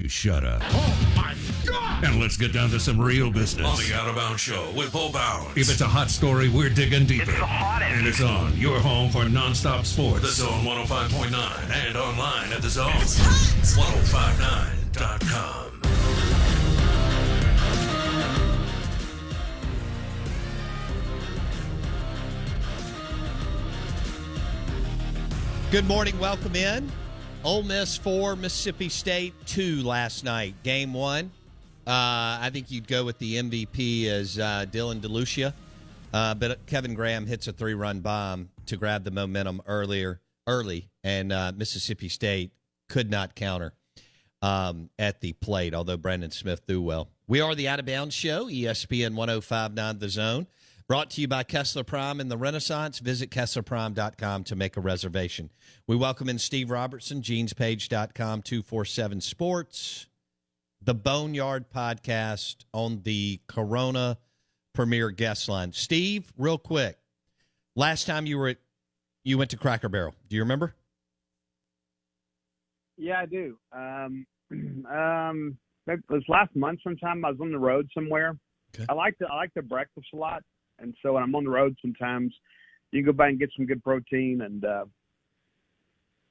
You shut up. Oh my God! And let's get down to some real business. On the Out of Bounds Show with Bo Bounds. If it's a hot story, we're digging deeper. It's the hottest. And it's on your home for nonstop sports. The Zone 105.9 and online at the Zone. 1059.com. Good morning. Welcome in. Ole Miss 4, Mississippi State 2 last night. Game one. Uh, I think you'd go with the MVP as uh, Dylan DeLucia. Uh, but Kevin Graham hits a three run bomb to grab the momentum earlier, early, and uh, Mississippi State could not counter um, at the plate, although Brandon Smith threw well. We are the Out of Bounds Show, ESPN 1059 The Zone. Brought to you by Kessler Prime and the Renaissance. Visit KesslerPrime.com to make a reservation. We welcome in Steve Robertson, GenesPage.com, 247 Sports, the Boneyard Podcast on the Corona Premier Guest Line. Steve, real quick, last time you were at, you went to Cracker Barrel. Do you remember? Yeah, I do. Um, um, it was last month sometime. I was on the road somewhere. Okay. I like the I like the breakfast a lot. And so when I'm on the road, sometimes you can go by and get some good protein and uh,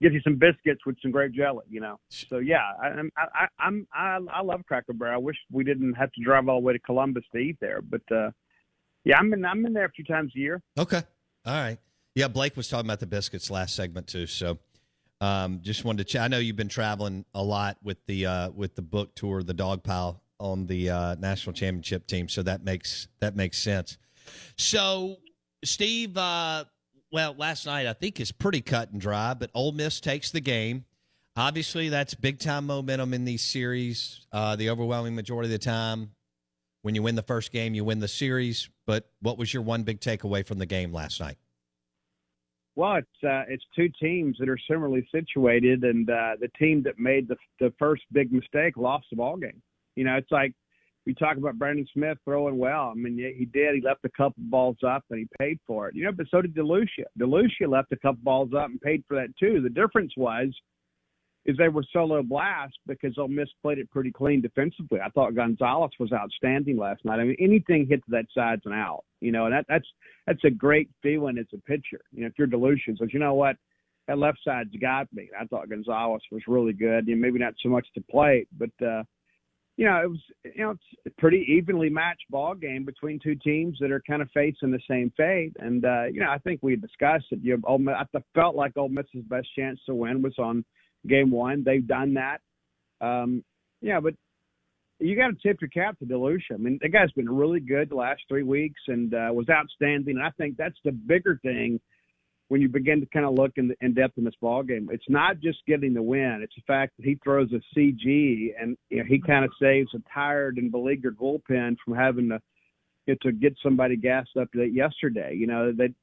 get you some biscuits with some grape jelly. You know. So yeah, I, I'm I, I'm I, I love Cracker Barrel. I wish we didn't have to drive all the way to Columbus to eat there, but uh, yeah, I'm in I'm in there a few times a year. Okay. All right. Yeah, Blake was talking about the biscuits last segment too. So um, just wanted to chat. I know you've been traveling a lot with the uh, with the book tour, the dog pile on the uh, national championship team. So that makes that makes sense. So Steve, uh, well, last night I think is pretty cut and dry, but Ole Miss takes the game. Obviously, that's big time momentum in these series. Uh, the overwhelming majority of the time, when you win the first game, you win the series. But what was your one big takeaway from the game last night? Well, it's uh, it's two teams that are similarly situated, and uh, the team that made the the first big mistake lost the ball game. You know, it's like we talk about Brandon Smith throwing well. I mean, he did. He left a couple balls up and he paid for it. You know, but so did DeLucia. DeLucia left a couple balls up and paid for that too. The difference was is they were solo blast because Ole Miss played it pretty clean defensively. I thought Gonzalez was outstanding last night. I mean, anything hit to that side's an out. You know, and that, that's that's a great feeling as a pitcher. You know, if you're DeLucia, says, you know what, that left side's got me. I thought Gonzalez was really good. You know, maybe not so much to plate, but uh, you know, it was you know it's a pretty evenly matched ball game between two teams that are kind of facing the same fate. And uh, you know, I think we discussed it. You know, I felt like Ole Miss's best chance to win was on game one. They've done that. Um, yeah, but you got to tip your cap to DeLucia. I mean, the guy's been really good the last three weeks and uh, was outstanding. And I think that's the bigger thing when you begin to kind of look in, the, in depth in this ball game. It's not just getting the win; it's the fact that he throws a CG and you know, he kind of saves a tired and beleaguered bullpen from having to you know, to get somebody gassed up yesterday. You know that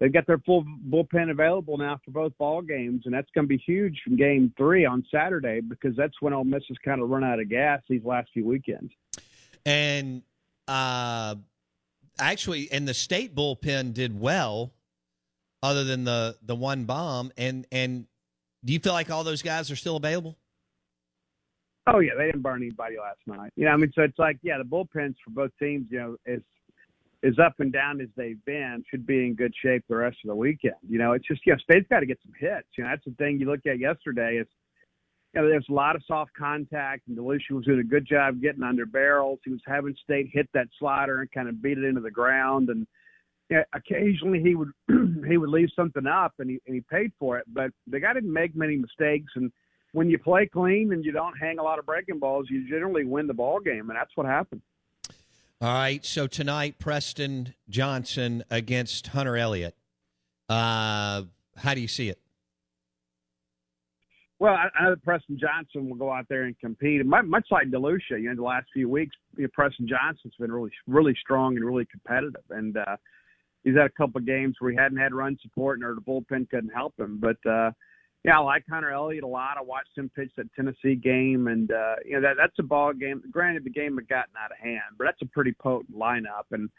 they've got their full bullpen available now for both ball games, and that's going to be huge from Game Three on Saturday because that's when Ole Miss has kind of run out of gas these last few weekends. And uh, actually, and the state bullpen did well, other than the the one bomb. And and do you feel like all those guys are still available? Oh yeah, they didn't burn anybody last night. You know, I mean, so it's like yeah, the bullpens for both teams, you know, is as up and down as they've been, should be in good shape the rest of the weekend. You know, it's just you know, State's got to get some hits. You know, that's the thing you look at yesterday is you know, there's a lot of soft contact, and DeLucia was doing a good job getting under barrels. He was having State hit that slider and kind of beat it into the ground, and occasionally he would he would leave something up, and he and he paid for it. But the guy didn't make many mistakes, and when you play clean and you don't hang a lot of breaking balls, you generally win the ball game, and that's what happened. All right, so tonight Preston Johnson against Hunter Elliott. Uh, how do you see it? Well, I, I know that Preston Johnson will go out there and compete, and much like DeLucia, you know, the last few weeks, you know, Preston Johnson's been really, really strong and really competitive, and uh, he's had a couple of games where he hadn't had run support, and or the bullpen couldn't help him. But uh, yeah, I like Hunter Elliott a lot. I watched him pitch that Tennessee game, and uh, you know that that's a ball game. Granted, the game had gotten out of hand, but that's a pretty potent lineup, and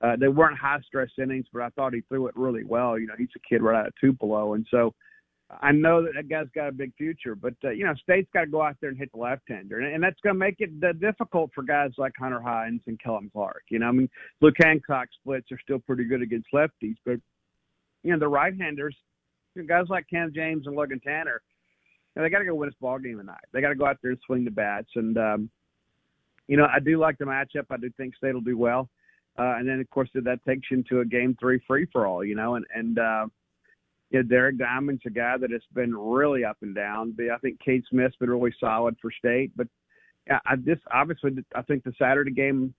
uh, they weren't high stress innings, but I thought he threw it really well. You know, he's a kid right out of Tupelo, and so I know that that guy's got a big future. But uh, you know, State's got to go out there and hit the left-hander, and, and that's going to make it uh, difficult for guys like Hunter Hines and Kellum Clark. You know, I mean, Luke Hancock splits are still pretty good against lefties, but you know the right-handers guys like Cam James and Logan Tanner, you know, they got to go win this ball game tonight. They got to go out there and swing the bats. And um, you know, I do like the matchup. I do think State will do well. Uh, and then of course that takes you into a game three free for all. You know, and and uh, you know, Derek Diamond's a guy that has been really up and down. I think Cade Smith's been really solid for State. But I this obviously I think the Saturday game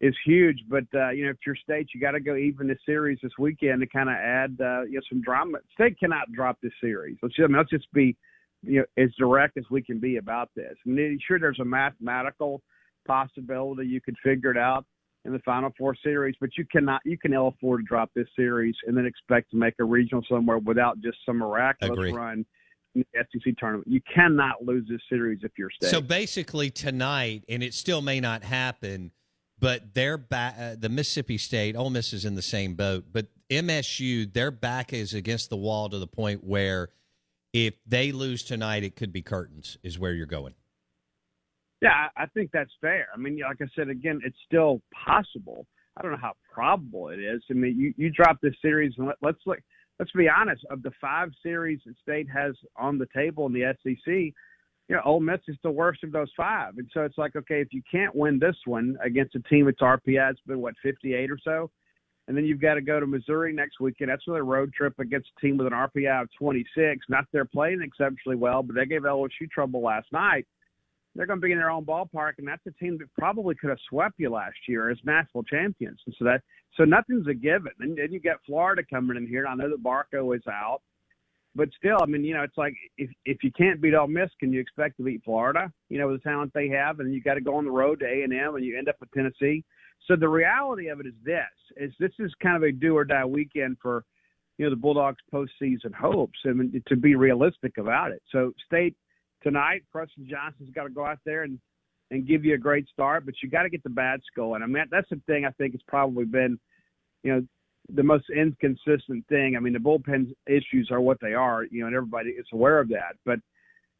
is huge. But uh, you know, if you're state, you got to go even the series this weekend to kind of add uh, you know some drama. State cannot drop this series. Let's just, I mean, let's just be you know as direct as we can be about this. I mean, sure, there's a mathematical possibility you could figure it out in the Final Four series, but you cannot you can ill afford to drop this series and then expect to make a regional somewhere without just some miraculous Agreed. run in the SEC tournament. You cannot lose this series if you're state. So basically tonight, and it still may not happen but they're back, uh, the Mississippi State, Ole Miss is in the same boat, but MSU, their back is against the wall to the point where if they lose tonight, it could be curtains. Is where you're going. Yeah, I think that's fair. I mean, like I said again, it's still possible. I don't know how probable it is. I mean, you you drop this series, and let, let's look. Let's be honest. Of the five series that State has on the table in the SEC, you know, Ole Miss is the worst of those five. And so it's like, okay, if you can't win this one against a team that's RPI, it's been what 58 or so, and then you've got to go to Missouri next weekend. That's another road trip against a team with an RPI of 26. Not they're playing exceptionally well, but they gave LSU trouble last night. They're going to be in their own ballpark, and that's a team that probably could have swept you last year as national champions. And so that so nothing's a given. And then you get Florida coming in here. and I know that Barco is out but still, I mean, you know, it's like if if you can't beat Ole Miss, can you expect to beat Florida? You know, with the talent they have, and you got to go on the road to A and M, and you end up with Tennessee. So the reality of it is this: is this is kind of a do or die weekend for you know the Bulldogs' postseason hopes, and to be realistic about it. So State tonight, Preston Johnson's got to go out there and and give you a great start, but you got to get the bats going. I mean, that's the thing I think has probably been, you know, the most inconsistent thing. I mean, the bullpen issues are what they are, you know, and everybody is aware of that. But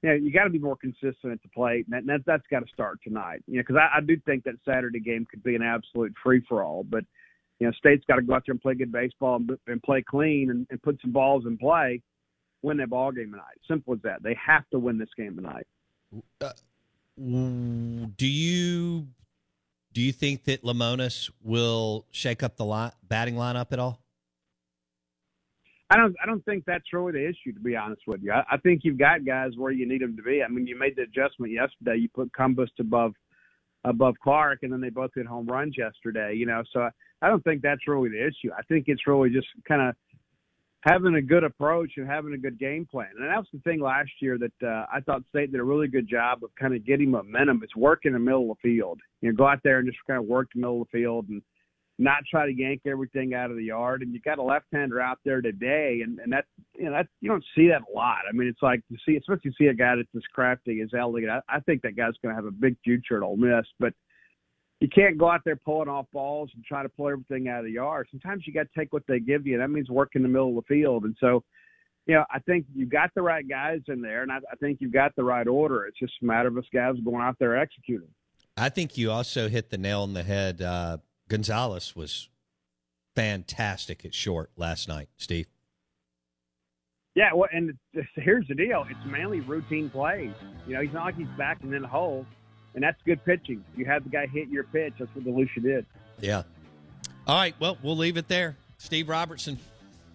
you know, you got to be more consistent at the plate, and, that, that that's got to start tonight. You know, because I, I do think that Saturday game could be an absolute free for all. But you know, State's got to go out there and play good baseball and, and play clean and, and put some balls in play, win that ball game tonight. Simple as that. They have to win this game tonight. Uh, do you do you think that Lemonis will shake up the line, batting lineup at all? I don't. I don't think that's really the issue, to be honest with you. I, I think you've got guys where you need them to be. I mean, you made the adjustment yesterday. You put Cumbest above above Clark, and then they both hit home runs yesterday. You know, so I, I don't think that's really the issue. I think it's really just kind of having a good approach and having a good game plan. And that was the thing last year that uh, I thought State did a really good job of kind of getting momentum. It's work in the middle of the field. You know, go out there and just kind of work the middle of the field and not try to yank everything out of the yard. And you got a left-hander out there today, and and that's you know that you don't see that a lot. I mean, it's like to see, especially see a guy that's as crafty as Elliott. I, I think that guy's going to have a big future at Ole Miss, but you can't go out there pulling off balls and try to pull everything out of the yard. Sometimes you got to take what they give you, and that means work in the middle of the field. And so, you know, I think you got the right guys in there, and I, I think you've got the right order. It's just a matter of us guys going out there executing. I think you also hit the nail on the head. Uh, Gonzalez was fantastic at short last night, Steve. Yeah, well, and here's the deal: it's mainly routine plays. You know, he's not like he's backing in the hole, and that's good pitching. You have the guy hit your pitch. That's what DeLucia did. Yeah. All right. Well, we'll leave it there. Steve Robertson,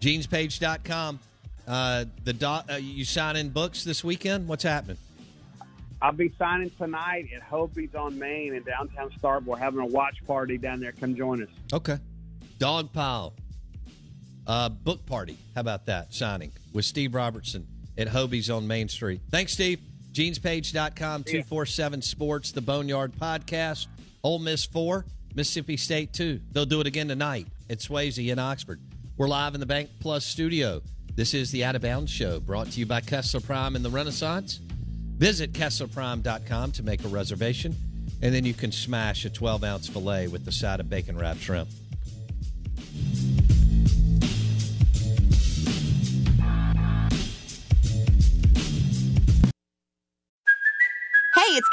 genespage.com. Uh, the dot, uh, you signing books this weekend? What's happening? I'll be signing tonight at Hobie's on Main in downtown Starkville. having a watch party down there. Come join us. Okay. Dog Pile. Uh, book party. How about that? Signing with Steve Robertson at Hobie's on Main Street. Thanks, Steve. Genespage.com, 247 Sports, the Boneyard Podcast, Ole Miss 4, Mississippi State 2. They'll do it again tonight at Swayze in Oxford. We're live in the Bank Plus studio. This is the Out of Bounds Show, brought to you by Kessler Prime and the Renaissance. Visit KesslerPrime.com to make a reservation, and then you can smash a 12 ounce filet with the side of bacon wrapped shrimp.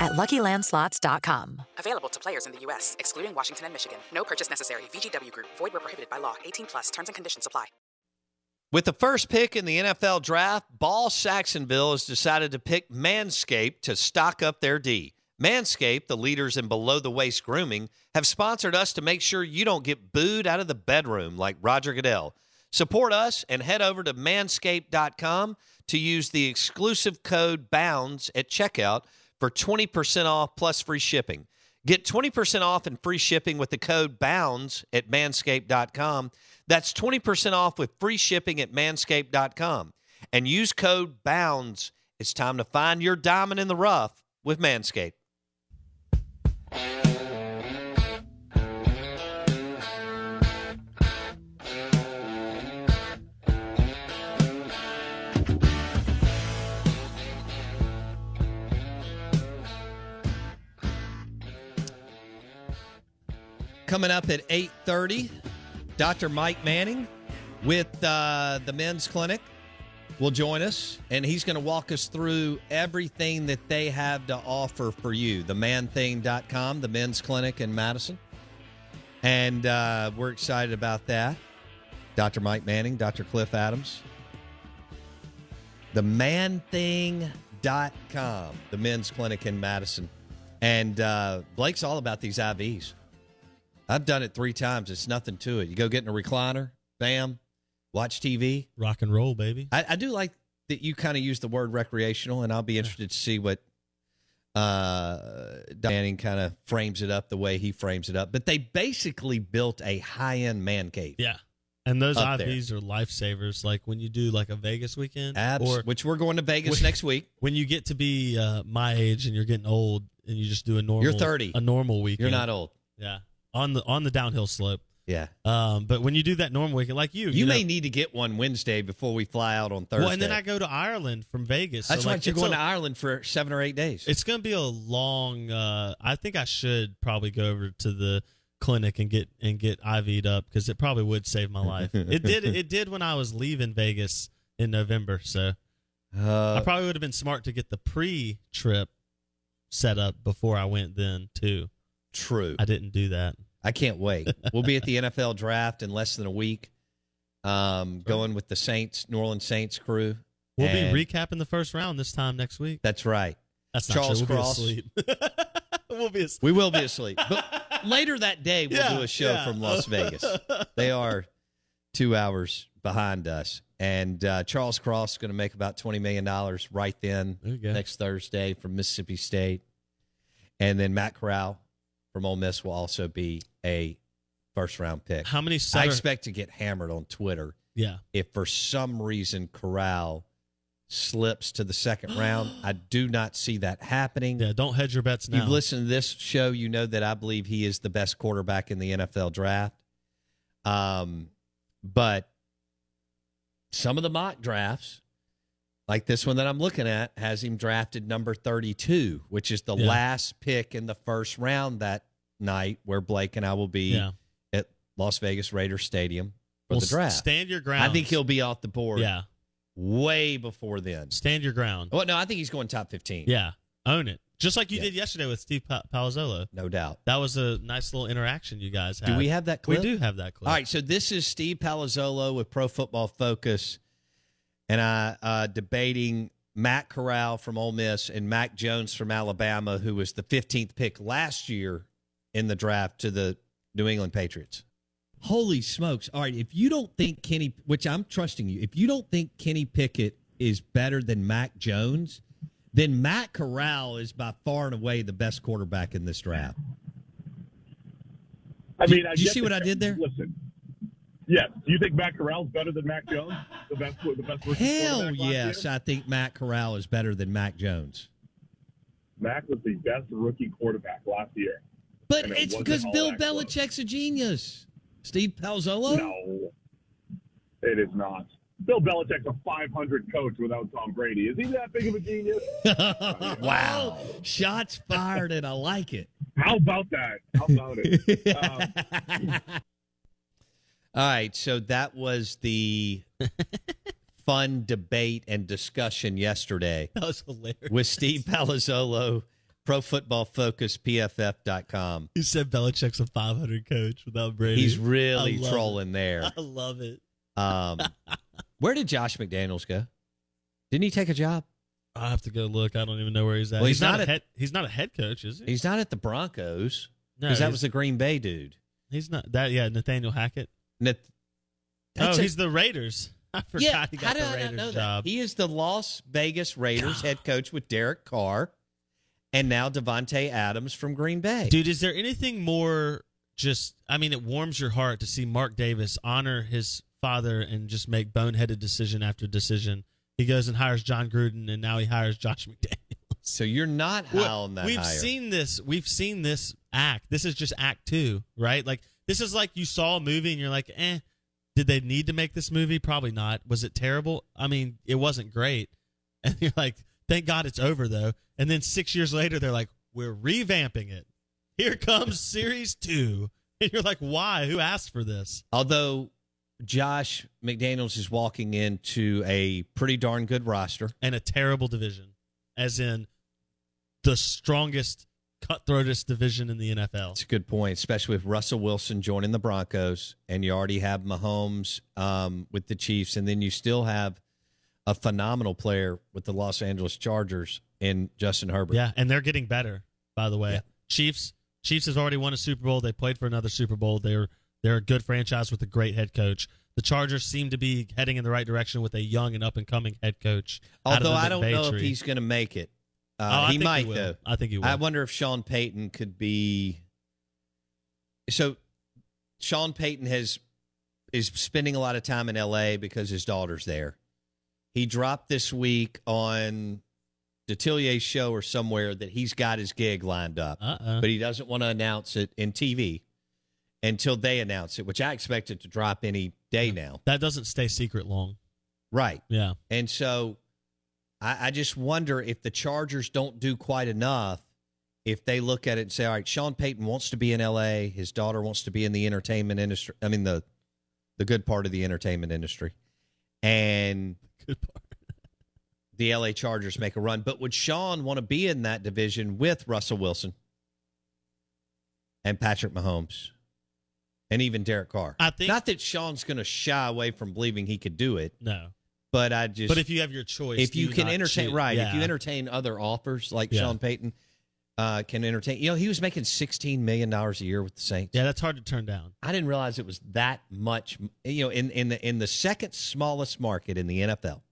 at LuckyLandSlots.com. Available to players in the U.S., excluding Washington and Michigan. No purchase necessary. VGW Group. Void where prohibited by law. 18 plus. Terms and conditions apply. With the first pick in the NFL draft, Ball Saxonville has decided to pick Manscaped to stock up their D. Manscaped, the leaders in below the waist grooming, have sponsored us to make sure you don't get booed out of the bedroom like Roger Goodell. Support us and head over to manscaped.com to use the exclusive code BOUNDS at checkout for 20% off plus free shipping. Get 20% off and free shipping with the code BOUNDS at manscaped.com. That's 20% off with free shipping at manscaped.com. And use code BOUNDS. It's time to find your diamond in the rough with Manscaped. Coming up at 8:30, Dr. Mike Manning with uh, the men's clinic will join us, and he's going to walk us through everything that they have to offer for you. The manthing.com, the men's clinic in Madison. And uh, we're excited about that. Dr. Mike Manning, Dr. Cliff Adams. The manthing.com, the men's clinic in Madison. And uh, Blake's all about these IVs. I've done it three times. It's nothing to it. You go get in a recliner, bam, watch TV. Rock and roll, baby. I, I do like that you kind of use the word recreational, and I'll be interested to see what uh, Manning kind of frames it up the way he frames it up. But they basically built a high end man cave. Yeah. And those IVs are lifesavers. Like when you do like a Vegas weekend, Abs, or which we're going to Vegas when- next week. when you get to be uh, my age and you're getting old and you just do a normal. You're 30. A normal weekend. You're not old. Yeah. On the on the downhill slope. Yeah. Um, but when you do that normal weekend, like you, You, know- may need to get one Wednesday before we fly out on Thursday. Well, and then I go to Ireland from Vegas. That's so why like, you're going a- to Ireland for seven or eight days. It's going to be a long. Uh, I think I should probably go over to the clinic and get and get IV'd up because it probably would save my life. it did. It did when I was leaving Vegas in November. So Uh, I probably would have been smart to get the pre-trip set up before I went then too. True. I didn't do that. I can't wait. we'll be at the NFL draft in less than a week. Um, going with the Saints, New Orleans Saints crew. We'll And- be recapping the first round this time next week. That's right. That's not Charles true. We'll Cross. Be asleep. we'll be asleep. We will be asleep. But later that day, we'll Yeah, do a show yeah. from Las Vegas. They are two hours behind us. And uh, Charles Cross is going to make about $20 million right then There you go. next Thursday from Mississippi State. And then Matt Corral from Ole Miss will also be a first round pick. How many I expect to get hammered on Twitter Yeah. if for some reason Corral slips to the second round. I do not see that happening. Yeah. Don't hedge your bets now. You've listened to this show, you know that I believe he is the best quarterback in the NFL draft. Um, but some of the mock drafts, like this one that I'm looking at, has him drafted number 32, which is the Yeah. last pick in the first round that night, where Blake and I will be Yeah. at Las Vegas Raiders Stadium for Well, the draft. stand your ground. I think he'll be off the board Yeah. way before then. Stand your ground. Well, no, I think he's going top 15. Yeah. Own it. Just like you Yeah. did yesterday with Steve pa- Palazzolo. No doubt. That was a nice little interaction you guys had. Do we have that clip? We do have that clip. All right, so this is Steve Palazzolo with Pro Football Focus, and I uh, debating Matt Corral from Ole Miss and Mac Jones from Alabama, who was the 15th pick last year in the draft to the New England Patriots. Holy smokes! All right, if you don't think Kenny, which I'm trusting you, if you don't think Kenny Pickett is better than Mac Jones, then Matt Corral is by far and away the best quarterback in this draft. I Did- mean, I did you get see the- what I did there? Listen. Yes. Do you think Matt Corral's better than Mac Jones? The best, the best rookie Hell yes. I think Matt Corral is better than Mac Jones. Mac was the best rookie quarterback last year. But And it it's because Bill that close. Belichick's a genius. Steve Palazzolo? No, it is not. Bill Belichick's a 500 coach without Tom Brady. Is he that big of a genius? wow. Shots fired, and I like it. How about that? How about it? Um, All right, so that was the fun debate and discussion yesterday That was hilarious. with Steve Palazzolo, Pro Football Focus, PFF.com. You said Belichick's a 500 coach without Brady. He's really trolling it. there. I love it. Um, where did Josh McDaniels go? Didn't he take a job? I have to go look. I don't even know where he's at. Well, he's he's, not, not a head. He's not a head coach, is he? He's not at the Broncos No, because that was the Green Bay dude. He's not that. Yeah, Nathaniel Hackett. Nat- Oh, a- he's the Raiders. I forgot yeah, he how got did the I not Raiders know job. that? He is the Las Vegas Raiders head coach with Derek Carr, and now Davante Adams from Green Bay. Dude, is there anything more just I mean, it warms your heart to see Mark Davis honor his father and just make boneheaded decision after decision. He goes and hires Jon Gruden and now he hires Josh McDaniels. So you're not high Well, on that We've hire. seen this. We've seen this act. This is just act two, right? Like this is like you saw a movie and you're like, eh. Did they need to make this movie? Probably not. Was it terrible? I mean, it wasn't great. And you're like, thank God it's over though. And then six years later, they're like, we're revamping it. Here comes series two. And you're like, why? Who asked for this? Although Josh McDaniels is walking into a pretty darn good roster. And a terrible division, as in the strongest, cutthroatest division in the NFL. It's a good point, especially with Russell Wilson joining the Broncos, and you already have Mahomes um, with the Chiefs, and then you still have a phenomenal player with the Los Angeles Chargers in Justin Herbert. Yeah, and they're getting better. By the way, Yeah. Chiefs Chiefs has already won a Super Bowl. They played for another Super Bowl. They're they're a good franchise with a great head coach. The Chargers seem to be heading in the right direction with a young and up and coming head coach. Although I don't know if he's going to make it. Oh, Uh, I he think might will. though. I think he will. I wonder if Sean Payton could be. So, Sean Payton has is spending a lot of time in L.A. because his daughter's there. He dropped this week on Detillier's show or somewhere that he's got his gig lined up, Uh-uh. but he doesn't want to announce it in TV until they announce it, which I expect it to drop any day now. that doesn't stay secret long. Right. Yeah. And so I, I just wonder if the Chargers don't do quite enough, if they look at it and say, all right, Sean Payton wants to be in LA, his daughter wants to be in the entertainment industry. I mean the the good part of the entertainment industry. And Good part. the LA Chargers make a run. But would Sean want to be in that division with Russell Wilson and Patrick Mahomes and even Derek Carr? I think not that Sean's going to shy away from believing he could do it. No. But I just But if you have your choice, if you can entertain choose- right, if you entertain other offers like Yeah. Sean Payton uh, can entertain. You know, he was making sixteen million dollars a year with the Saints. Yeah, that's hard to turn down. I didn't realize it was that much. You know, in in the in the second smallest market in the NFL.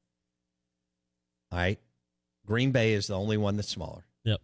All right, Green Bay is the only one that's smaller. Yep.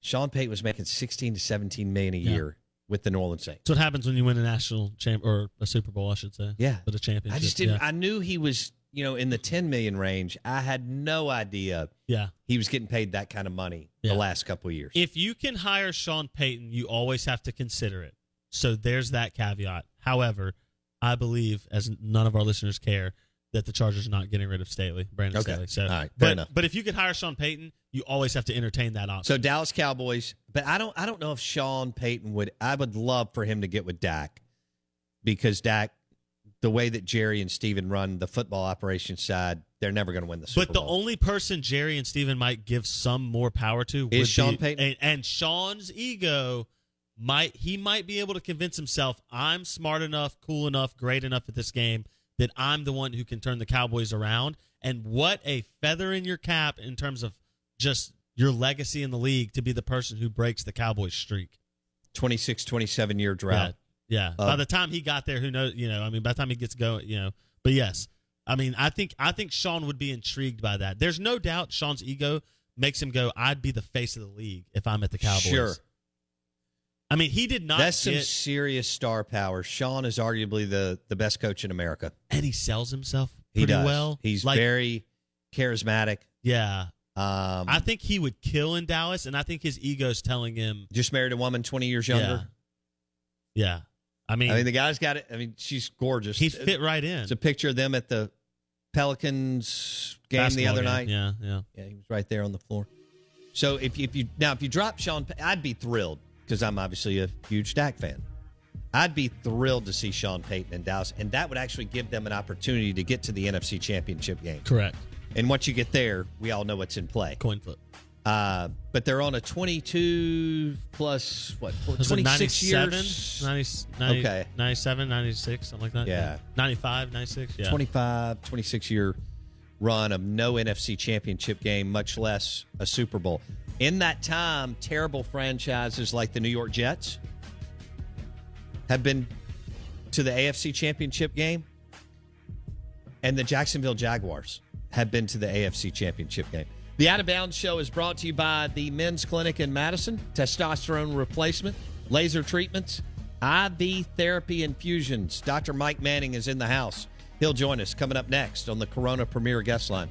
Sean Payton was making sixteen to seventeen million a Yeah. year with the New Orleans Saints. That's what happens when you win a national champ or a Super Bowl, I should say. Yeah. But a championship. I just didn't. Yeah. I knew he was, you know, in the ten million range. I had no idea. Yeah. he was getting paid that kind of money Yeah. the last couple of years. If you can hire Sean Payton, you always have to consider it. So there's that caveat. However, I believe, as none of our listeners care, that the Chargers are not getting rid of Staley, Brandon Okay. Staley. So, All right. But, enough. but if you could hire Sean Payton, you always have to entertain that option. So Dallas Cowboys, but I don't I don't know if Sean Payton would I would love for him to get with Dak because Dak the way that Jerry and Steven run the football operations side, they're never going to win the Super Bowl. But the Bowl. only person Jerry and Steven might give some more power to Is Sean be- Payton? And, and Sean's ego might he might be able to convince himself I'm smart enough, cool enough, great enough at this game that I'm the one who can turn the Cowboys around. And what a feather in your cap in terms of just your legacy in the league to be the person who breaks the Cowboys streak. 26 27 year drought. Yeah. Uh, By the time he got there, who knows? You know, I mean, by the time he gets going, you know. But yes, I mean, I think I think Sean would be intrigued by that. There's no doubt Sean's ego makes him go. I'd be the face of the league if I'm at the Cowboys. Sure. I mean, he did not That's some serious star power. Sean is arguably the the best coach in America. and he sells himself He does. well. He's Like, very charismatic. yeah. Um, I think he would kill in Dallas, and I think his ego's telling him, just married a woman 20 years younger. yeah, yeah. I mean, I mean, the guy's got it. I mean, she's gorgeous. he'd fit right in. It's a picture of them at the Pelicans game the other game. night. Yeah, yeah. Yeah, he was right there on the floor. So if you, if you now if you drop Sean, I'd be thrilled because I'm obviously a huge Dak fan. I'd be thrilled to see Sean Payton in Dallas, and that would actually give them an opportunity to get to the NFC Championship game. Correct. And once you get there, we all know what's in play. Coin flip. Uh, but they're on a 22 plus what 26 97? years. 90, 90, Okay. 97, 96, something like that. Yeah. 95, 96. Yeah. 25, 26 year run of no NFC championship game, much less a Super Bowl. In that time, terrible franchises like the New York Jets have been to the AFC championship game, and the Jacksonville Jaguars have been to the AFC championship game. The Out of Bounds Show is brought to you by the Men's Clinic in Madison, testosterone replacement, laser treatments, IV therapy infusions. Dr. Mike Manning is in the house. He'll join us coming up next on the Corona Premier Guest Line.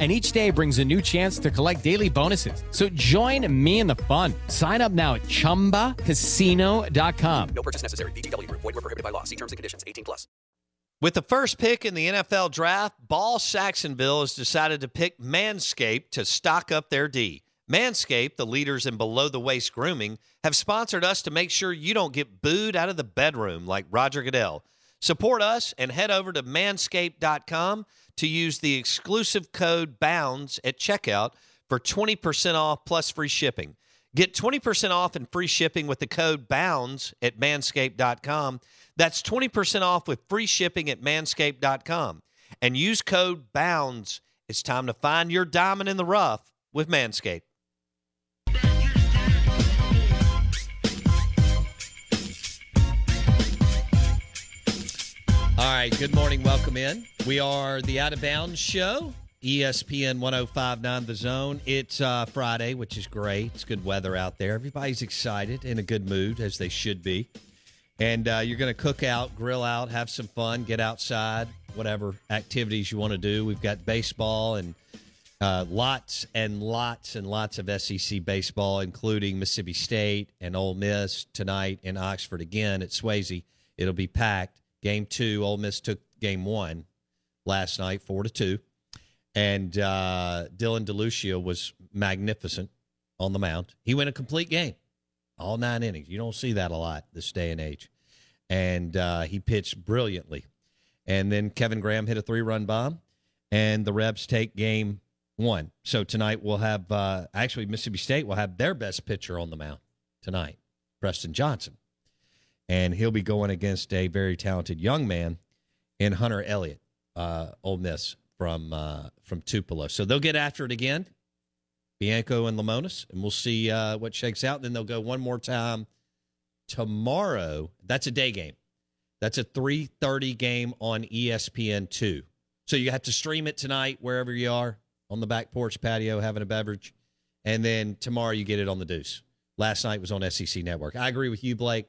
And each day brings a new chance to collect daily bonuses. So join me in the fun. Sign up now at chumbacasino.com. No purchase necessary. VGW Group. Void were prohibited by law. See terms and conditions. 18 plus. With the first pick in the NFL draft, Ball Saxonville has decided to pick Manscaped to stock up their D. Manscaped, the leaders in below the waist grooming, have sponsored us to make sure you don't get booed out of the bedroom like Roger Goodell. Support us and head over to manscaped.com to use the exclusive code BOUNDS at checkout for 20% off plus free shipping. Get 20% off and free shipping with the code BOUNDS at manscaped.com. That's 20% off with free shipping at manscaped.com. And use code BOUNDS. It's time to find your diamond in the rough with Manscaped. All right, good morning. Welcome in. We are the Out of Bounds Show, ESPN 1059 The Zone. It's uh, Friday, which is great. It's good weather out there. Everybody's excited, in a good mood, as they should be. And uh, you're going to cook out, grill out, have some fun, get outside, whatever activities you want to do. We've got baseball and uh, lots and lots and lots of SEC baseball, including Mississippi State and Ole Miss tonight in Oxford again at Swayze. It'll be packed. Game two, Ole Miss took game one last night, four to two, and uh, Dylan DeLucia was magnificent on the mound. He went a complete game, all nine innings. You don't see that a lot this day and age, and uh, he pitched brilliantly. And then Kevin Graham hit a three-run bomb, and the Rebs take game one. So tonight we'll have uh, actually Mississippi State will have their best pitcher on the mound tonight, Preston Johnson, and he'll be going against a very talented young man in Hunter Elliott, uh, Ole Miss from uh, from Tupelo. So they'll get after it again, Bianco and Lemonis, and we'll see uh, what shakes out. And Then they'll go one more time tomorrow. That's a day game. That's a 3:30 game on ESPN two. So you have to stream it tonight wherever you are on the back porch patio having a beverage, and then tomorrow you get it on the Deuce. Last night was on SEC Network. I agree with you, Blake.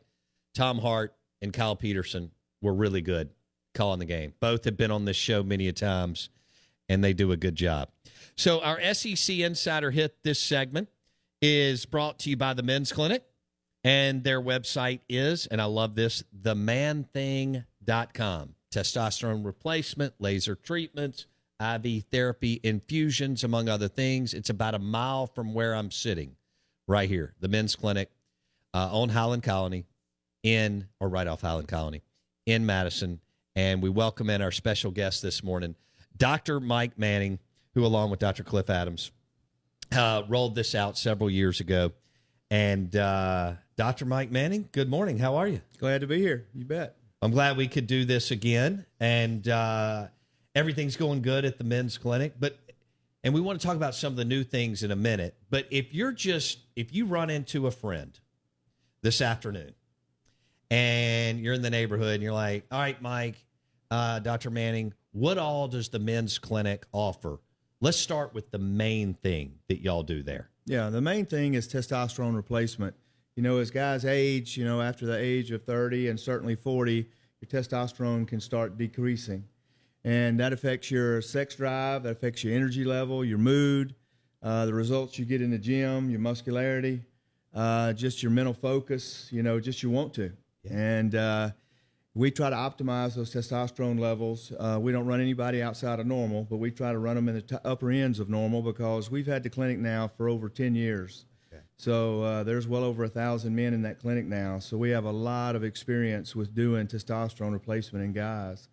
Tom Hart and Kyle Peterson were really good calling the game. Both have been on this show many a times, and they do a good job. So our SEC Insider Hit this segment is brought to you by the Men's Clinic, and their website is, and I love this, themanthing.com. Testosterone replacement, laser treatments, IV therapy, infusions, among other things. It's about a mile from where I'm sitting, right here, the Men's Clinic uh, on Highland Colony, in or right off Highland Colony, in Madison. And we welcome in our special guest this morning, Dr. Mike Manning, who, along with Dr. Cliff Adams, uh, rolled this out several years ago. And uh, Dr. Mike Manning, good morning. How are you? Glad to be here. You bet. I'm glad we could do this again. And uh, everything's going good at the men's clinic. But and we want to talk about some of the new things in a minute. But if you're just if you run into a friend this afternoon and you're in the neighborhood and you're like, all right, Mike, uh, Dr. Manning, what all does the men's clinic offer? Let's start with the main thing that y'all do there. Yeah, the main thing is testosterone replacement. You know, as guys age, you know, after the age of 30 and certainly 40, your testosterone can start decreasing. And that affects your sex drive, that affects your energy level, your mood, uh, the results you get in the gym, your muscularity, uh, just your mental focus, you know, just you want to. And uh, we try to optimize those testosterone levels. Uh, we don't run anybody outside of normal, but we try to run them in the t- upper ends of normal because we've had the clinic now for over 10 years. So uh, there's well over a thousand men in that clinic now. So we have a lot of experience with doing testosterone replacement in guys.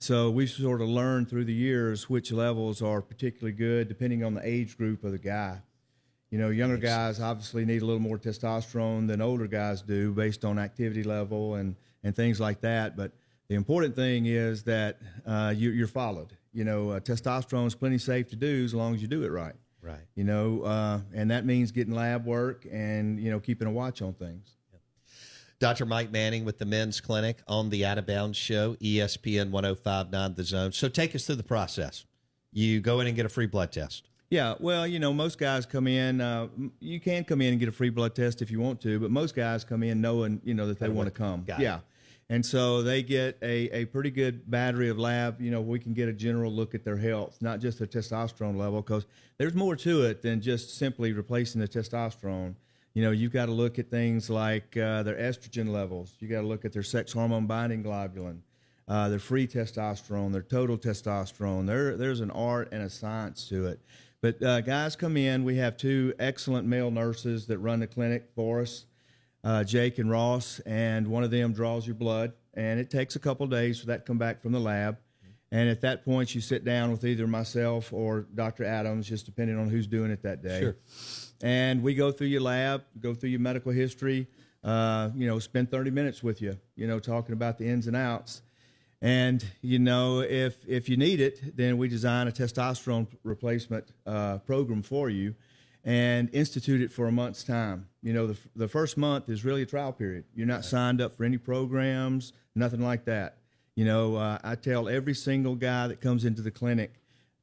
So we've sort of learned through the years which levels are particularly good depending on the age group of the guy. You know, younger guys obviously need a little more testosterone than older guys do based on activity level and, and things like that. But the important thing is that uh, you, you're followed. You know, uh, testosterone is plenty safe to do as long as you do it right. Right. You know, uh, and that means getting lab work and, you know, keeping a watch on things. Dr. Mike Manning with the men's clinic on the Out of Bounds show, ESPN 1059 The Zone. So take us through the process. You go in and get a free blood test. Yeah, well, you know, most guys come in. Uh, you can come in and get a free blood test if you want to, but most guys come in knowing, you know, that they want to come. it. yeah, and so they get a, a pretty good battery of lab. You know, we can get a general look at their health, not just their testosterone level, because there's more to it than just simply replacing the testosterone. You know, you've got to look at things like uh, their estrogen levels. You got to look at their sex hormone binding globulin, uh, their free testosterone, their total testosterone. There, there's an art and a science to it. But uh, guys come in. We have two excellent male nurses that run the clinic for us, uh, Jake and Ross, and one of them draws your blood, and it takes a couple days for that to come back from the lab. And at that point, you sit down with either myself or Dr. Adams, just depending on who's doing it that day. Sure. And we go through your lab, go through your medical history, uh, you know, spend 30 minutes with you, you know, talking about the ins and outs. And you know, if if you need it, then we design a testosterone replacement uh, program for you, and institute it for a month's time. You know, the the first month is really a trial period. You're not signed up for any programs, nothing like that. You know, uh, I tell every single guy that comes into the clinic,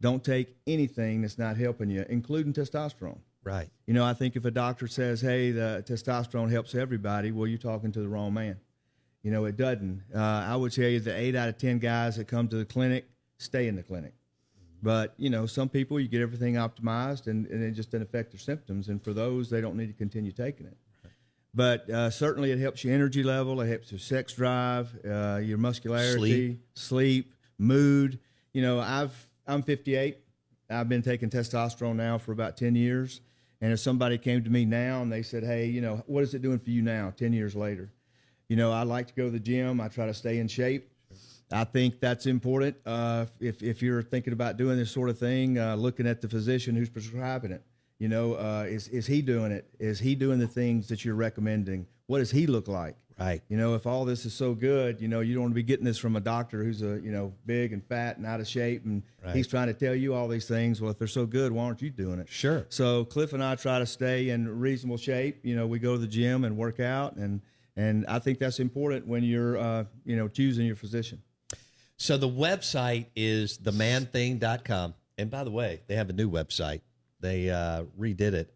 don't take anything that's not helping you, including testosterone. Right. You know, I think if a doctor says, "Hey, the testosterone helps everybody," well, you're talking to the wrong man. You know, it doesn't. Uh, I would tell you that eight out of ten guys that come to the clinic stay in the clinic. But you know, some people you get everything optimized, and, and it just doesn't affect their symptoms. And for those, they don't need to continue taking it. But uh, certainly, it helps your energy level. It helps your sex drive, uh, your muscularity, Sleep. sleep, mood. You know, I've I'm 58. I've been taking testosterone now for about 10 years. And if somebody came to me now and they said, "Hey, you know, what is it doing for you now, 10 years later?" You know, I like to go to the gym. I try to stay in shape. I think that's important. Uh, if if you're thinking about doing this sort of thing, uh, looking at the physician who's prescribing it. You know, uh, is is he doing it? Is he doing the things that you're recommending? What does he look like? Right. You know, if all this is so good, you know, you don't want to be getting this from a doctor who's a you know big and fat and out of shape, and Right. he's trying to tell you all these things. Well, if they're so good, why aren't you doing it? Sure. So Cliff and I try to stay in reasonable shape. You know, we go to the gym and work out, and and I think that's important when you're uh, you know choosing your physician. So the website is themanthing.com. And by the way, they have a new website. They uh, redid it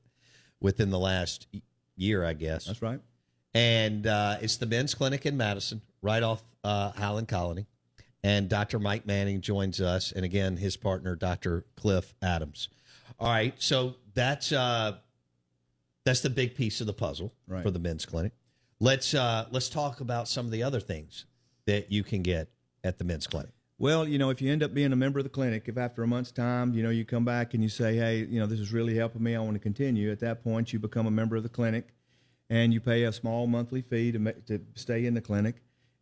within the last year, I guess. That's right. And uh, it's the men's clinic in Madison, right off uh, Highland Colony. And Dr. Mike Manning joins us, and again, his partner, Dr. Cliff Adams. All right, so that's uh, that's the big piece of the puzzle Right. for the men's clinic. Let's uh, let's talk about some of the other things that you can get at the men's clinic. Well, you know, if you end up being a member of the clinic, if after a month's time, you know, you come back and you say, hey, you know, this is really helping me, I want to continue, at that point, you become a member of the clinic and you pay a small monthly fee to, to stay in the clinic.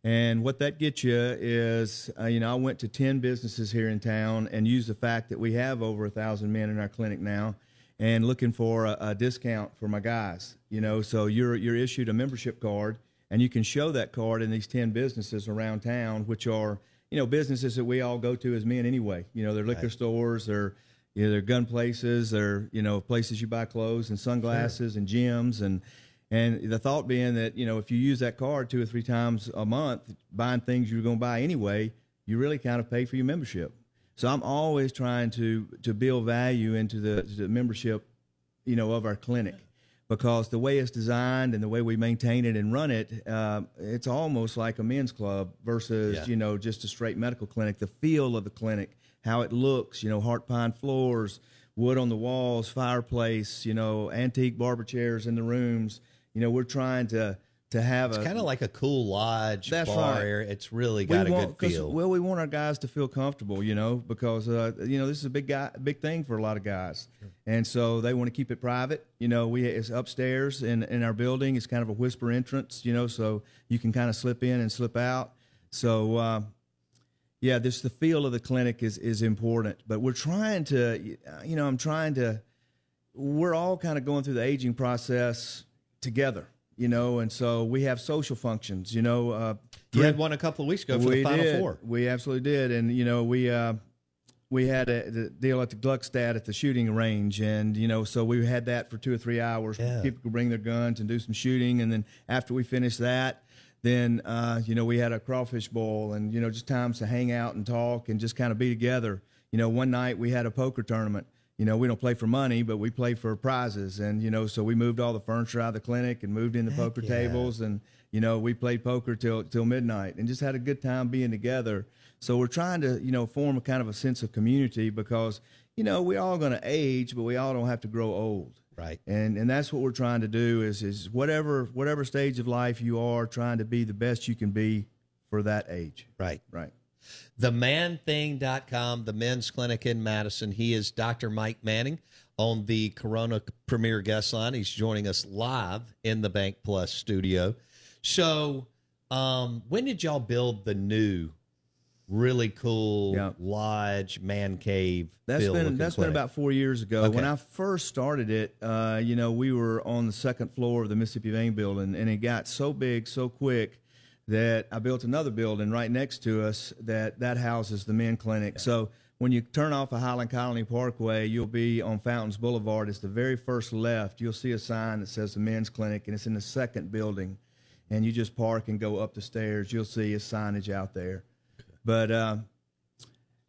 And what that gets you is, uh, you know, I went to 10 businesses here in town and used the fact that we have over a thousand men in our clinic now and looking for a, a discount for my guys, you know, so you're, you're issued a membership card and you can show that card in these 10 businesses around town, which are, you know, businesses that we all go to as men anyway. You know, they're liquor Right. stores, they're, you know, they're gun places, they're, you know, places you buy clothes and sunglasses and gyms and, and the thought being that, you know, if you use that card two or three times a month, buying things you're going to buy anyway, you really kind of pay for your membership. So I'm always trying to, to build value into the, the membership, you know, of our clinic because the way it's designed and the way we maintain it and run it, uh, it's almost like a men's club versus Yeah. you know just a straight medical clinic. The feel of the clinic, how it looks, you know, heart pine floors, wood on the walls, fireplace, you know, antique barber chairs in the rooms. You know, we're trying to to have It's a kind of like a cool lodge That's bar right. area. It's really got a want, good feel. Well, we want our guys to feel comfortable, you know, because uh, you know this is a big guy, big thing for a lot of guys, and so they want to keep it private. You know, we it's upstairs in in our building. It's kind of a whisper entrance, you know, so you can kind of slip in and slip out. So. Uh, yeah, this the feel of the clinic is is important, but we're trying to, you know, I'm trying to. We're all kind of going through the aging process together, you know, and so we have social functions, you know. Uh, You had one a couple of weeks ago for we the Final did. Four. We absolutely did, and you know we uh, we had a the deal at the Gluckstadt at the shooting range, and you know, so we had that for two or three hours. Yeah. People could bring their guns and do some shooting, and then after we finished that, then uh, you know we had a crawfish bowl, and you know just times to hang out and talk and just kind of be together. You know, one night we had a poker tournament. You know, we don't play for money, but we play for prizes, and you know, so we moved all the furniture out of the clinic and moved in the poker yeah. tables, and you know, we played poker till till midnight, and just had a good time being together. So we're trying to, you know, form a kind of a sense of community because, you know, we're all going to age, but we all don't have to grow old. Right. And and that's what we're trying to do is is whatever whatever stage of life you are, trying to be the best you can be for that age. Right. Right. themanthing.com, the men's clinic in Madison. He is Dr. Mike Manning on the Corona Premier Guest Line. He's joining us live in the Bank Plus studio. So, um, when did y'all build the new, really cool Yeah. lodge, man cave? That's been that's clinic? been about four years ago. Okay. When I first started it, uh, you know, we were on the second floor of the Mississippi Vein building, and it got so big so quick that I built another building right next to us that that houses the men clinic. So when you turn off of Highland Colony Parkway, you'll be on Fountains Boulevard. It's the very first left. You'll see a sign that says the men's clinic, and it's in the second building. And you just park and go up the stairs. You'll see a signage out there. But uh,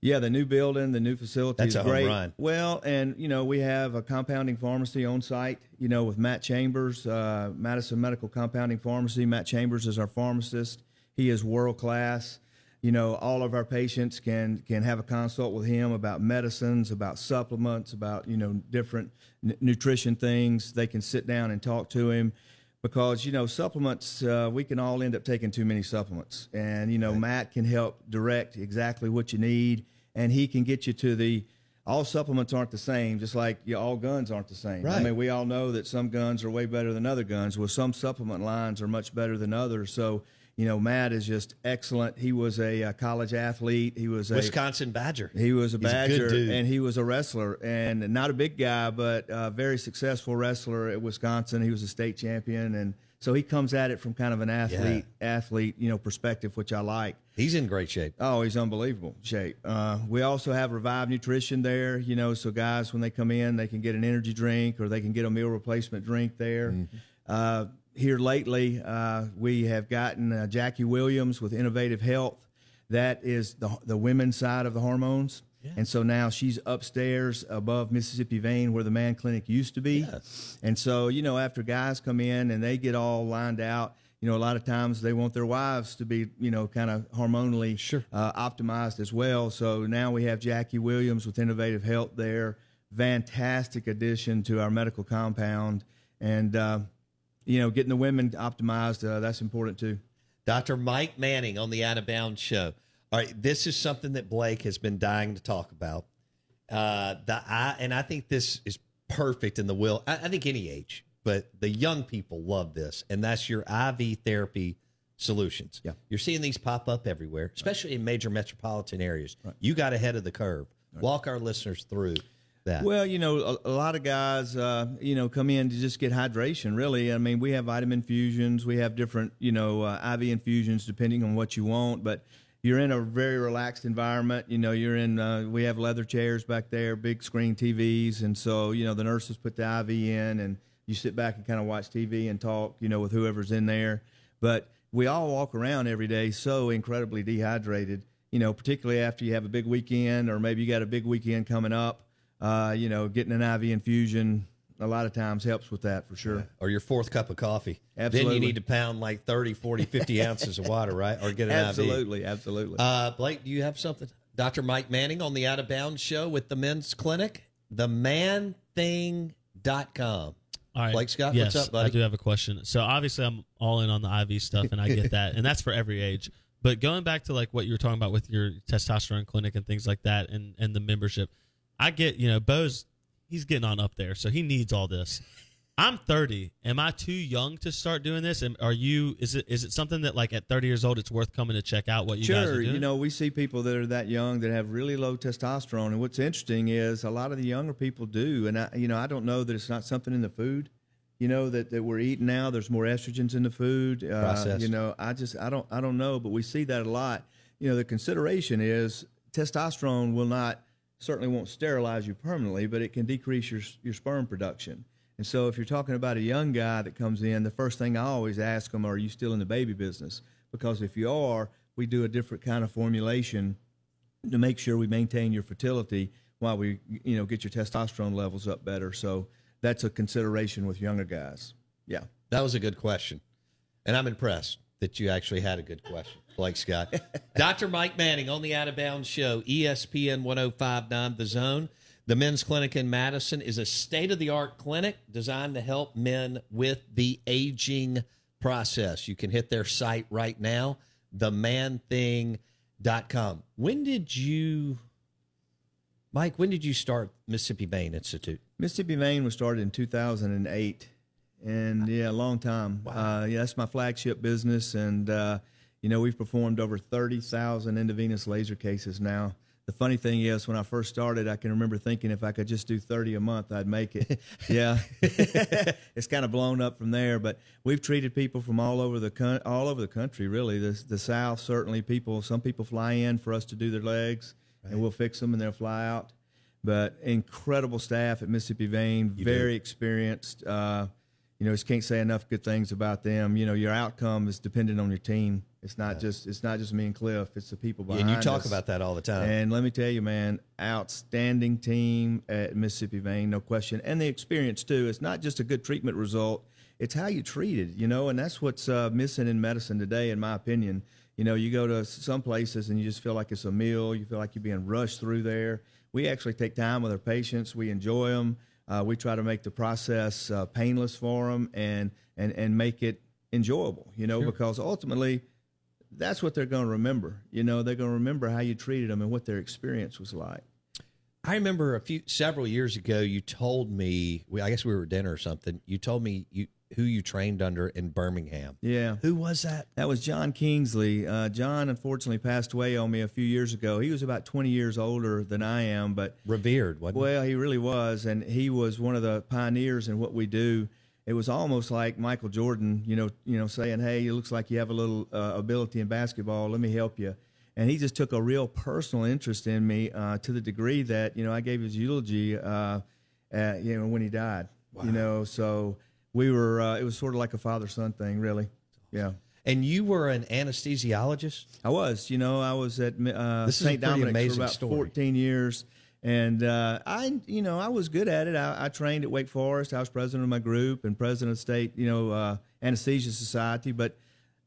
yeah, the new building, the new facility That's is great. run. Well, and you know we have a compounding pharmacy on site. You know with Matt Chambers, uh, Madison Medical Compounding Pharmacy. Matt Chambers is our pharmacist. He is world class. You know all of our patients can can have a consult with him about medicines, about supplements, about you know different n- nutrition things. They can sit down and talk to him because you know supplements uh, we can all end up taking too many supplements. And you know matt can help direct exactly what you need and he can get you to the all supplements aren't the same just like you, all guns aren't the same. I mean we all know that some guns are way better than other guns. Well some supplement lines are much better than others. So you know matt is just excellent he was a, uh college athlete he was a Wisconsin Badger. he was a He's a Badger, dude. and he was a wrestler, and not a big guy, but a very successful wrestler at Wisconsin. He was a state champion, and so he comes at it from kind of an athlete, athlete, you know, perspective, which I like. He's in great shape. Oh, he's unbelievable shape. Uh, we also have Revive Nutrition there, you know, so guys when they come in, they can get an energy drink or they can get a meal replacement drink there. Mm-hmm. Uh, here lately, uh, we have gotten uh, Jackie Williams with Innovative Health. That is the the women's side of the hormones. And so now she's upstairs above Mississippi Vein where the man clinic used to be. And so, you know, after guys come in and they get all lined out, you know, a lot of times they want their wives to be, you know, kind of hormonally uh, optimized as well. So now we have Jackie Williams with Innovative Health there. Fantastic addition to our medical compound. And, uh, you know, getting the women optimized, uh, that's important too. Dr. Mike Manning on the Out of Bounds show. All right, this is something that Blake has been dying to talk about. Uh, the I, and I think this is perfect in the will. I, I think any age, but the young people love this, and that's your IV therapy solutions. Yeah, you're seeing these pop up everywhere, especially in major metropolitan areas. You got ahead of the curve. Walk our listeners through that. Well, you know, a, a lot of guys, uh, you know, come in to just get hydration. Really, I mean, we have vitamin infusions, we have different, you know, uh, IV infusions depending on what you want. But you're in a very relaxed environment. You know, you're in. Uh, we have leather chairs back there, big screen TVs, and so you know the nurses put the IV in, and you sit back and kind of watch TV and talk, you know, with whoever's in there. But we all walk around every day so incredibly dehydrated. You know, particularly after you have a big weekend, or maybe you got a big weekend coming up. Uh, you know, getting an IV infusion a lot of times helps with that for sure. or your fourth cup of coffee. Then Absolutely. you need to pound like 30, 40, 50 ounces of water, right? Or get an IV. Absolutely, absolutely. Uh, Blake, do you have something? Dr. Mike Manning on the Out of Bounds show with the men's clinic, themanthing.com. All right. Blake Scott, yes, what's up, buddy? I do have a question. So obviously, I'm all in on the IV stuff, and I get that, and that's for every age. But going back to like what you were talking about with your testosterone clinic and things like that, and and the membership, I get you know Bo's he's getting on up there, so he needs all this. I'm 30. Am I too young to start doing this? And are you? Is it is it something that like at 30 years old, it's worth coming to check out what you guys are sure, doing? you know, we see people that are that young that have really low testosterone, and what's interesting is a lot of the younger people do, and I, you know, I don't know that it's not something in the food, you know, that, that we're eating now. There's more estrogens in the food, uh, you know. I just, I don't, I don't know, but we see that a lot. You know, the consideration is testosterone will not certainly won't sterilize you permanently, but it can decrease your your sperm production. And so, if you're talking about a young guy that comes in, the first thing I always ask them, "Are you still in the baby business?" Because if you are, we do a different kind of formulation to make sure we maintain your fertility while we, you know, get your testosterone levels up better. So that's a consideration with younger guys. Yeah. That was a good question. And I'm impressed that you actually had a good question, Blake Scott. Dr. Mike Manning on the Out of Bounds Show, ESPN 1059 The Zone. The Men's Clinic in Madison is a state of the art clinic designed to help men with the aging process. You can hit their site right now, themanthing.com. When did you, Mike, when did you start Mississippi Vein Institute? Mississippi Vein was started in 2008, and yeah, a long time. Uh, yeah, that's my flagship business, and uh, you know we've performed over 30,000 intravenous laser cases now. The funny thing is, when I first started, I can remember thinking if I could just do 30 a month, I'd make it. yeah, it's kind of blown up from there. But we've treated people from all over the coun- all over the country. Really, the the South certainly. People, some people fly in for us to do their legs, and we'll fix them, and they'll fly out. But incredible staff at Mississippi Vein, You very do. experienced. Uh, you know, just can't say enough good things about them. You know, your outcome is dependent on your team. It's not just it's not just me and Cliff. It's the people Yeah, behind and you talk us. about that all the time. And let me tell you, man, outstanding team at Mississippi Vein, no question, and the experience too. It's not just a good treatment result; it's how you treated, you know, and that's what's uh, missing in medicine today, in my opinion. You know, you go to some places and you just feel like it's a meal. You feel like you're being rushed through there. We actually take time with our patients. We enjoy them. Uh, we try to make the process uh, painless for them and and and make it enjoyable. You know, Sure. because ultimately that's what they're going to remember. You know, they're going to remember how you treated them and what their experience was like. I remember a few several years ago, you told me. I guess we were at dinner or something. You told me you who you trained under in Birmingham. Yeah. Who was that? That was John Kingsley. Uh, John unfortunately passed away on me a few years ago. He was about 20 years older than I am, but revered, wasn't well, he really was, and he was one of the pioneers in what we do. It was almost like Michael Jordan, you know, you know, saying, "Hey, it looks like you have a little uh, ability in basketball. Let me help you." And he just took a real personal interest in me uh, to the degree that you know I gave his eulogy, uh, you know, when he died. You know, so we were. Uh, it was sort of like a father son thing, really. Yeah. And you were an anesthesiologist. I was. You know, I was at uh, St. pretty Dominic amazing for about story. 14 years, and uh, I, you know, I was good at it. I, I trained at Wake Forest. I was president of my group and president of state, you know, uh, anesthesia society, but.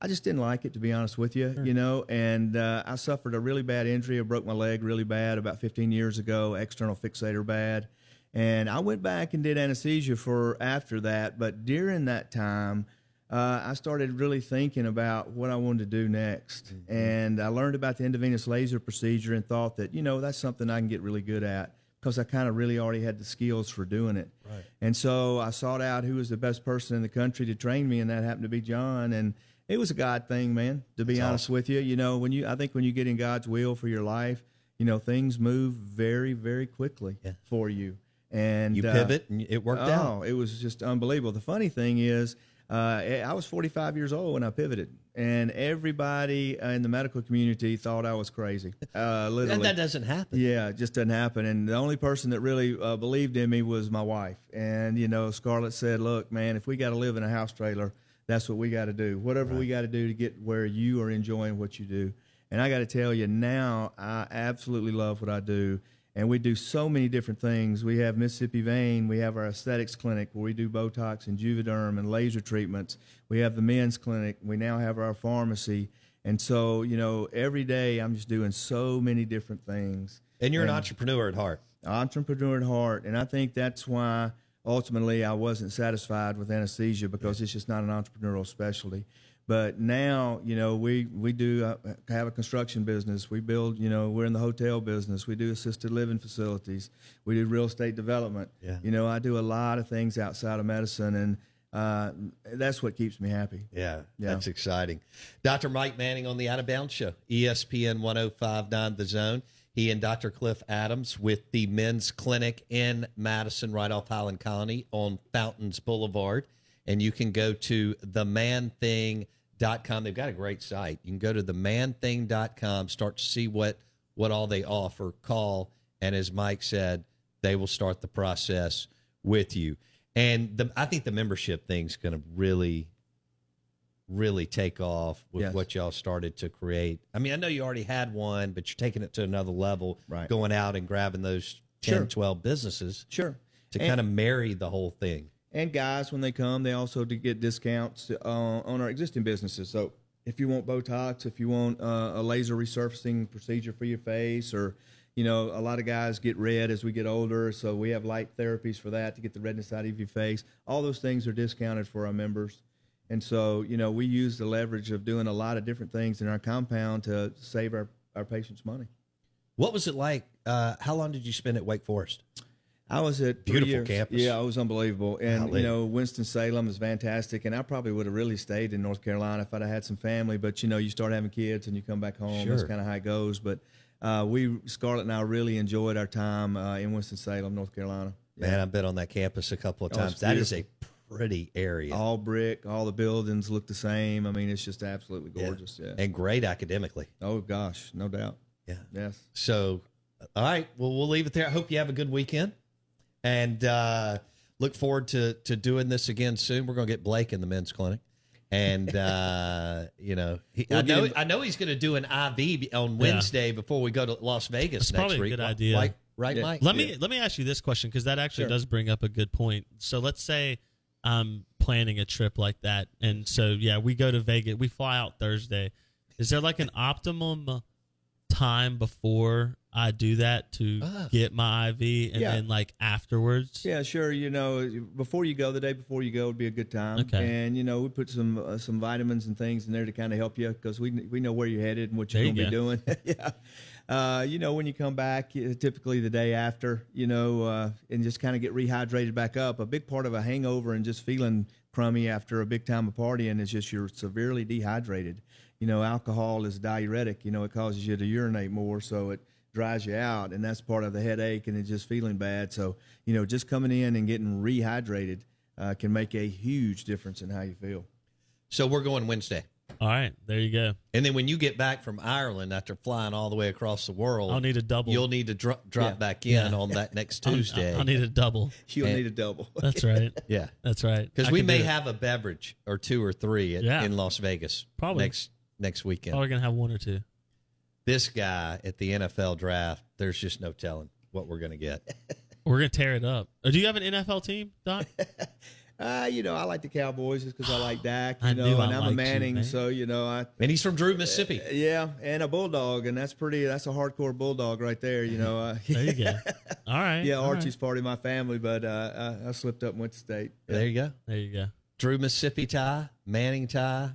I just didn't like it, to be honest with you, you know. And uh, I suffered a really bad injury. I broke my leg really bad about 15 years ago, external fixator bad. And I went back and did anesthesia for after that. But during that time, uh, I started really thinking about what I wanted to do next. And I learned about the intravenous laser procedure and thought that, you know, that's something I can get really good at because I kind of really already had the skills for doing it. Right. And so I sought out who was the best person in the country to train me, and that happened to be John. And it was a God thing, man. To be That's honest with you, you know, when you, I think when you get in God's will for your life, you know, things move very, very quickly for you. And You uh, pivot and it worked out. Oh, it was just unbelievable. The funny thing is, uh, I was 45 years old when I pivoted, and everybody uh, in the medical community thought I was crazy. Uh, literally, And that doesn't happen. yeah, it just doesn't happen. And the only person that really uh, believed in me was my wife. And you know, Scarlett said, "Look, man, if we got to live in a house trailer, that's what we got to do. Whatever we got to do to get where you are enjoying what you do." And I got to tell you, now I absolutely love what I do. And we do so many different things. We have Mississippi Vein. We have our aesthetics clinic where we do Botox and Juvederm and laser treatments. We have the men's clinic. We now have our pharmacy. And so, you know, every day I'm just doing so many different things. And you're an entrepreneur at heart. Entrepreneur at heart. And I think that's why ultimately I wasn't satisfied with anesthesia because it's just not an entrepreneurial specialty. But now, you know, we, we do uh, have a construction business. We build, you know, we're in the hotel business. We do assisted living facilities. We do real estate development. Yeah. You know, I do a lot of things outside of medicine, and uh, that's what keeps me happy. Yeah, Yeah. that's exciting. Dr. Mike Manning on the Out of Bounds Show, ESPN 1059 The Zone. He and Dr. Cliff Adams with the men's clinic in Madison, right off Highland Colony on Fountains Boulevard. And you can go to themanthing.com. They've got a great site. You can go to themanthing.com, start to see what, what all they offer. Call And as Mike said, they will start the process with you. And the, I think the membership thing's going to really, really take off with Yes. what y'all started to create. I mean, I know you already had one, but you're taking it to another level, Right. going out and grabbing those 10, Sure. 12 businesses Sure. to And- kind of marry the whole thing. And guys, when they come, they also get discounts uh, on our existing businesses. So if you want Botox, if you want uh, a laser resurfacing procedure for your face, or you know, a lot of guys get red as we get older, so we have light therapies for that to get the redness out of your face. All those things are discounted for our members. And so, you know, we use the leverage of doing a lot of different things in our compound to save our, our patients money. What was it like? Uh, how long did you spend at Wake Forest? I was at Beautiful years. campus. Yeah, it was unbelievable. And Golly. you know, Winston Salem is fantastic. And I probably would have really stayed in North Carolina if I'd have had some family. But you know, you start having kids and you come back home. That's kind of how it goes. But uh, we, Scarlett and I, really enjoyed our time uh, in Winston Salem, North Carolina. Man, I've been on that campus a couple of Oh, times. That is a pretty area. All brick, all the buildings look the same. I mean, it's just absolutely Yeah. gorgeous. Yeah. And great academically. Oh gosh, no doubt. Yeah. Yes. So, all right. Well, we'll leave it there. I hope you have a good weekend, and uh, look forward to to doing this again soon. We're going to get Blake in the men's clinic, and uh, you know, he, I know I know he's going to do an IV on Wednesday before we go to Las Vegas That's next probably a week. good Right- idea. Right, right, Mike. Let me let me ask you this question because that actually Sure. does bring up a good point. So let's say I'm planning a trip like that, and so yeah, we go to Vegas. We fly out Thursday. Is there like an optimum time before I do that to Ah. get my IV, and Yeah. then like afterwards? Yeah, sure. You know, before you go, the day before you go would be a good time. Okay. And you know, we put some uh, some vitamins and things in there to kind of help you because we we know where you're headed and what you're going to be doing. yeah. Uh, you know, when you come back, typically the day after, you know, uh, and just kind of get rehydrated back up. A big part of a hangover and just feeling crummy after a big time of partying is just you're severely dehydrated. You know, alcohol is diuretic. You know, it causes you to urinate more, so it dries you out, and that's part of the headache and it's just feeling bad. So, you know, just coming in and getting rehydrated uh, can make a huge difference in how you feel. So we're going Wednesday. All right, there you go. And then when you get back from Ireland after flying all the way across the world, I'll need a double. You'll need to dro- drop Yeah. back in Yeah. on that next I'll- Tuesday. I'll need a double. You'll And- need a double. That's right. Yeah, That's right. Because we may have a beverage or two or three at, Yeah. in Las Vegas Probably. next next weekend. Probably gonna have one or two. This guy at the NFL draft, there's just no telling what we're going to get. We're gonna tear it up. Uh, Do you have an NFL team, Doc? Uh, you know, I like the Cowboys just because I like Dak. You I know, knew I and I'm a liked you, Manning, man. so you know I. And he's from Drew, Mississippi. Yeah, and a bulldog, and that's pretty. That's a hardcore bulldog right there. You know. Uh, There you go. All right. yeah, all Archie's part of my family, but uh, I, I slipped up and went to state. There you go. There you go. Drew, Mississippi tie, Manning tie,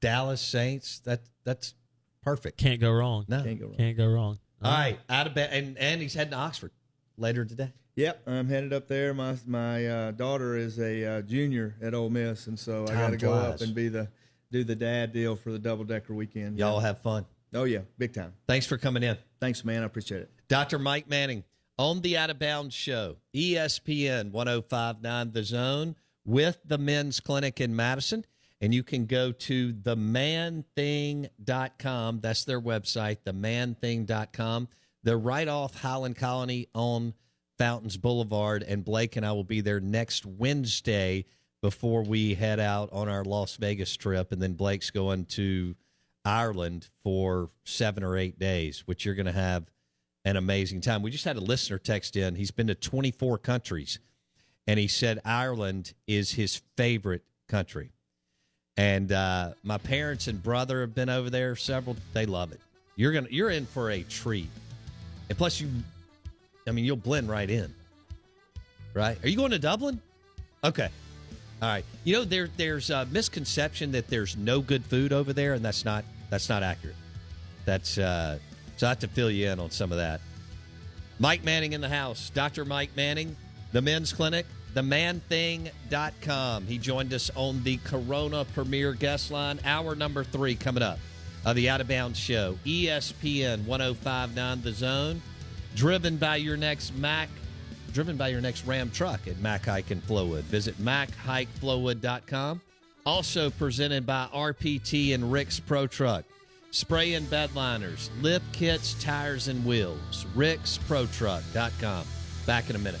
Dallas Saints. That that's perfect. Can't go wrong. No. Can't go wrong. Can't go wrong. All right, out of bed, and and he's heading to Oxford later today. Yep, I'm headed up there. My my uh, daughter is a uh, junior at Ole Miss, and so I Time got to go up and be the do the dad deal for the double decker weekend. Y'all have fun. Oh yeah, big time. Thanks for coming in. Thanks, man. I appreciate it. Dr. Mike Manning on the Out of Bounds Show, ESPN 1059 The Zone with the Men's Clinic in Madison. And you can go to themanthing.com. That's their website, themanthing.com. They're right off Highland Colony on Fountains Boulevard. And Blake and I will be there next Wednesday before we head out on our Las Vegas trip. And then Blake's going to Ireland for seven or eight days, which you're going to have an amazing time. We just had a listener text in. He's been to 24 countries, and he said Ireland is his favorite country. And uh, my parents and brother have been over there several. They love it. You're gonna you're in for a treat, and plus you, I mean, you'll blend right in. Right? Are you going to Dublin? Okay. All right. You know there there's a misconception that there's no good food over there, and that's not that's not accurate. That's uh, so I have to fill you in on some of that. Mike Manning in the house. Dr. Mike Manning, the men's clinic, themanthing.com. He joined us on the Corona Premier Guest Line. Hour number three coming up of the Out of Bounds Show. ESPN 1059 The Zone. Driven by your next Mac, driven by your next Ram truck at Mac Haik and Flowwood. Visit MacHaikFlowwood.com. Also presented by RPT and Rick's Pro Truck. spray and bed liners, lift kits, tires, and wheels. Rick's Pro RicksProTruck.com. Back in a minute.